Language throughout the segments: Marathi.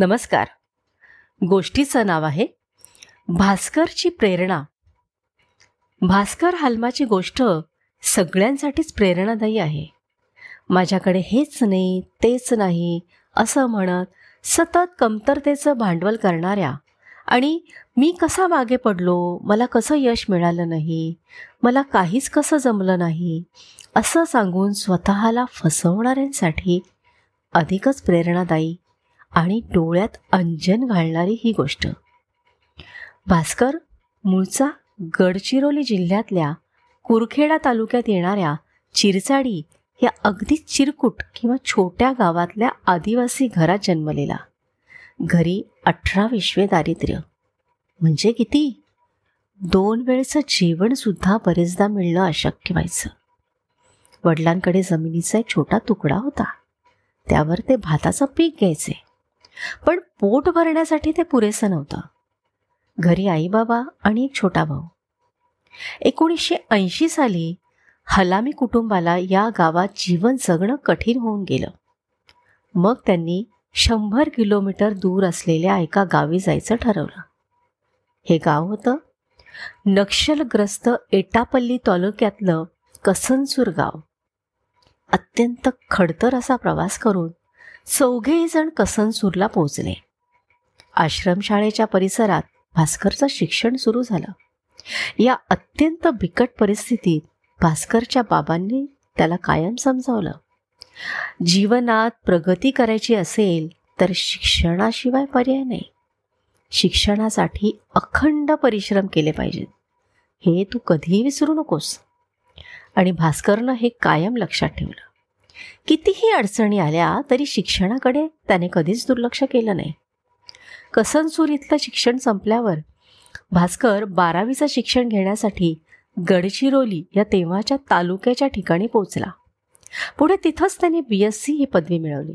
नमस्कार. गोष्टीचं नाव आहे भास्करची प्रेरणा. भास्कर हालमाची गोष्ट सगळ्यांसाठीच प्रेरणादायी आहे. माझ्याकडे हेच नाही तेच नाही असं म्हणत सतत कमतरतेचं भांडवल करणाऱ्या आणि मी कसा मागे पडलो मला कसं यश मिळालं नाही मला काहीच कसं जमलं नाही असं सांगून स्वतःला फसवणाऱ्यांसाठी अधिकच प्रेरणादायी. आणि डोळ्यात अंजन घालणारी ही गोष्ट. भास्कर मूळचा गडचिरोली जिल्ह्यातल्या कुरखेडा तालुक्यात येणाऱ्या चिरचाडी या अगदी चिरकुट किंवा छोट्या गावातल्या आदिवासी घरात जन्मलेला. घरी अठरा विश्वे दारिद्र्य. म्हणजे किती? दोन वेळचं जेवणसुद्धा बरेचदा मिळणं अशक्य व्हायचं. वडिलांकडे जमिनीचा एक छोटा तुकडा होता. त्यावर ते भाताचं पीक घ्यायचे. पण पोट भरण्यासाठी ते पुरेसं नव्हतं. घरी आई बाबा आणि एक छोटा भाऊ. एकोणीसशे ऐंशी साली हलामी कुटुंबाला या गावात जीवन जगणं कठीण होऊन गेलं. मग त्यांनी शंभर किलोमीटर दूर असलेल्या एका गावी जायचं ठरवलं. हे गाव होतं नक्षलग्रस्त एटापल्ली तालुक्यातलं कसनसूर गाव. अत्यंत खडतर असा प्रवास करून चौघेही जण कसनसूरला पोहोचले. आश्रमशाळेच्या परिसरात भास्करचं शिक्षण सुरू झालं. या अत्यंत बिकट परिस्थितीत भास्करच्या बाबांनी त्याला कायम समजावलं. जीवनात प्रगती करायची असेल तर शिक्षणाशिवाय पर्याय नाही. शिक्षणासाठी अखंड परिश्रम केले पाहिजेत. हे तू कधीही विसरू नकोस. आणि भास्करनं हे कायम लक्षात ठेवलं. कितीही अडचणी आल्या तरी शिक्षणाकडे त्याने कधीच दुर्लक्ष केलं नाही. कसनसूर इथलं शिक्षण संपल्यावर भास्कर बारावीचं शिक्षण घेण्यासाठी गडचिरोली या तेव्हाच्या तालुक्याच्या ठिकाणी पोचला पुढे तिथंच त्याने बी एस सी ही पदवी मिळवली.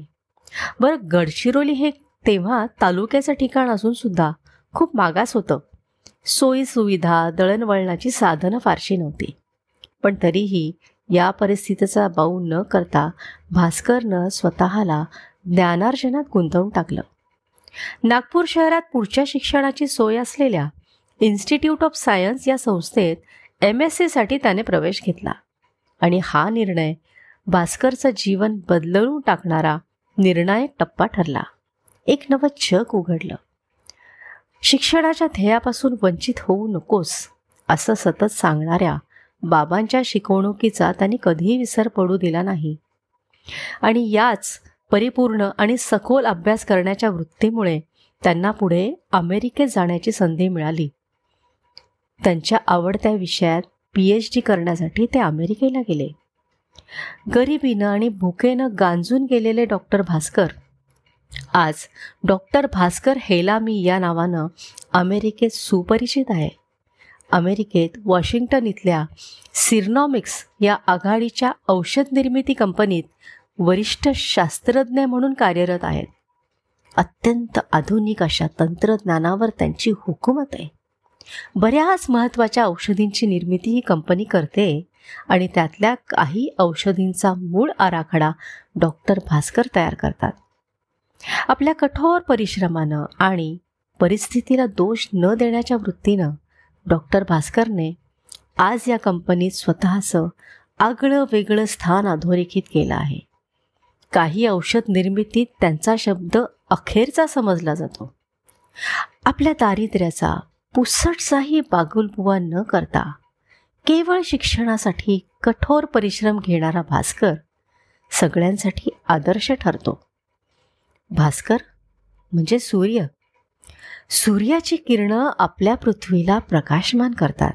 बरं गडचिरोली हे तेव्हा तालुक्याचं ठिकाण असून सुद्धा खूप मागास होतं. सोयी सुविधा दळणवळणाची साधनं फारशी नव्हती. पण तरीही या परिस्थितीचा बाऊ न करता भास्करनं स्वतःला ज्ञानार्जनात गुंतवून टाकलं. नागपूर शहरात पुढच्या शिक्षणाची सोय असलेल्या इन्स्टिट्यूट ऑफ सायन्स या संस्थेत एम एस सीसाठी त्याने प्रवेश घेतला आणि हा निर्णय भास्करचं जीवन बदलवून टाकणारा निर्णायक टप्पा ठरला. एक नवं जग उघडलं. शिक्षणाच्या ध्येयापासून वंचित होऊ नकोस असं सतत सांगणाऱ्या बाबांच्या शिकवणुकीचा त्यांनी कधीही विसर पडू दिला नाही. आणि याच परिपूर्ण आणि सखोल अभ्यास करण्याच्या वृत्तीमुळे त्यांना पुढे अमेरिकेत जाण्याची संधी मिळाली. त्यांच्या आवडत्या विषयात पी एच डी करण्यासाठी ते अमेरिकेला गेले. गरिबीनं आणि भुकेनं गांजून गेलेले डॉक्टर भास्कर आज डॉक्टर भास्कर हेलामी या नावानं अमेरिकेत सुपरिचित आहे. अमेरिकेत वॉशिंग्टन इथल्या सिरनॉमिक्स या आघाडीच्या औषध निर्मिती कंपनीत वरिष्ठ शास्त्रज्ञ म्हणून कार्यरत आहेत. अत्यंत आधुनिक अशा तंत्रज्ञानावर त्यांची हुकूमत आहे. बऱ्याच महत्त्वाच्या औषधींची निर्मिती ही कंपनी करते आणि त्यातल्या काही औषधींचा मूळ आराखडा डॉक्टर भास्कर तयार करतात. आपल्या कठोर परिश्रमानं आणि परिस्थितीला दोष न देण्याच्या वृत्तीनं डॉक्टर भास्करने आज या कंपनीत स्वतःचं आगळं वेगळं स्थान अधोरेखित केलं आहे. काही औषध निर्मितीत त्यांचा शब्द अखेरचा समजला जातो. आपल्या दारिद्र्याचा पुसटचाही बागुलबुवा न करता केवळ शिक्षणासाठी कठोर परिश्रम घेणारा भास्कर सगळ्यांसाठी आदर्श ठरतो. भास्कर म्हणजे सूर्य. सूर्याची किरणं आपल्या पृथ्वीला प्रकाशमान करतात.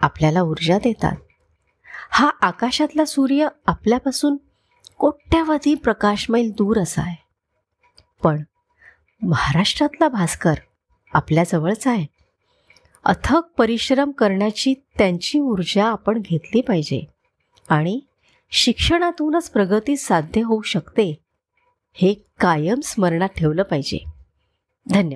आपल्याला ऊर्जा देतात. हा आकाशातला सूर्य आपल्यापासून कोट्यावधी प्रकाशमैल दूर असा आहे. पण महाराष्ट्रातला भास्कर आपल्याजवळचा आहे. अथक परिश्रम करण्याची त्यांची ऊर्जा आपण घेतली पाहिजे आणि शिक्षणातूनच प्रगती साध्य होऊ शकते हे कायम स्मरणात ठेवलं पाहिजे. धन्यवाद.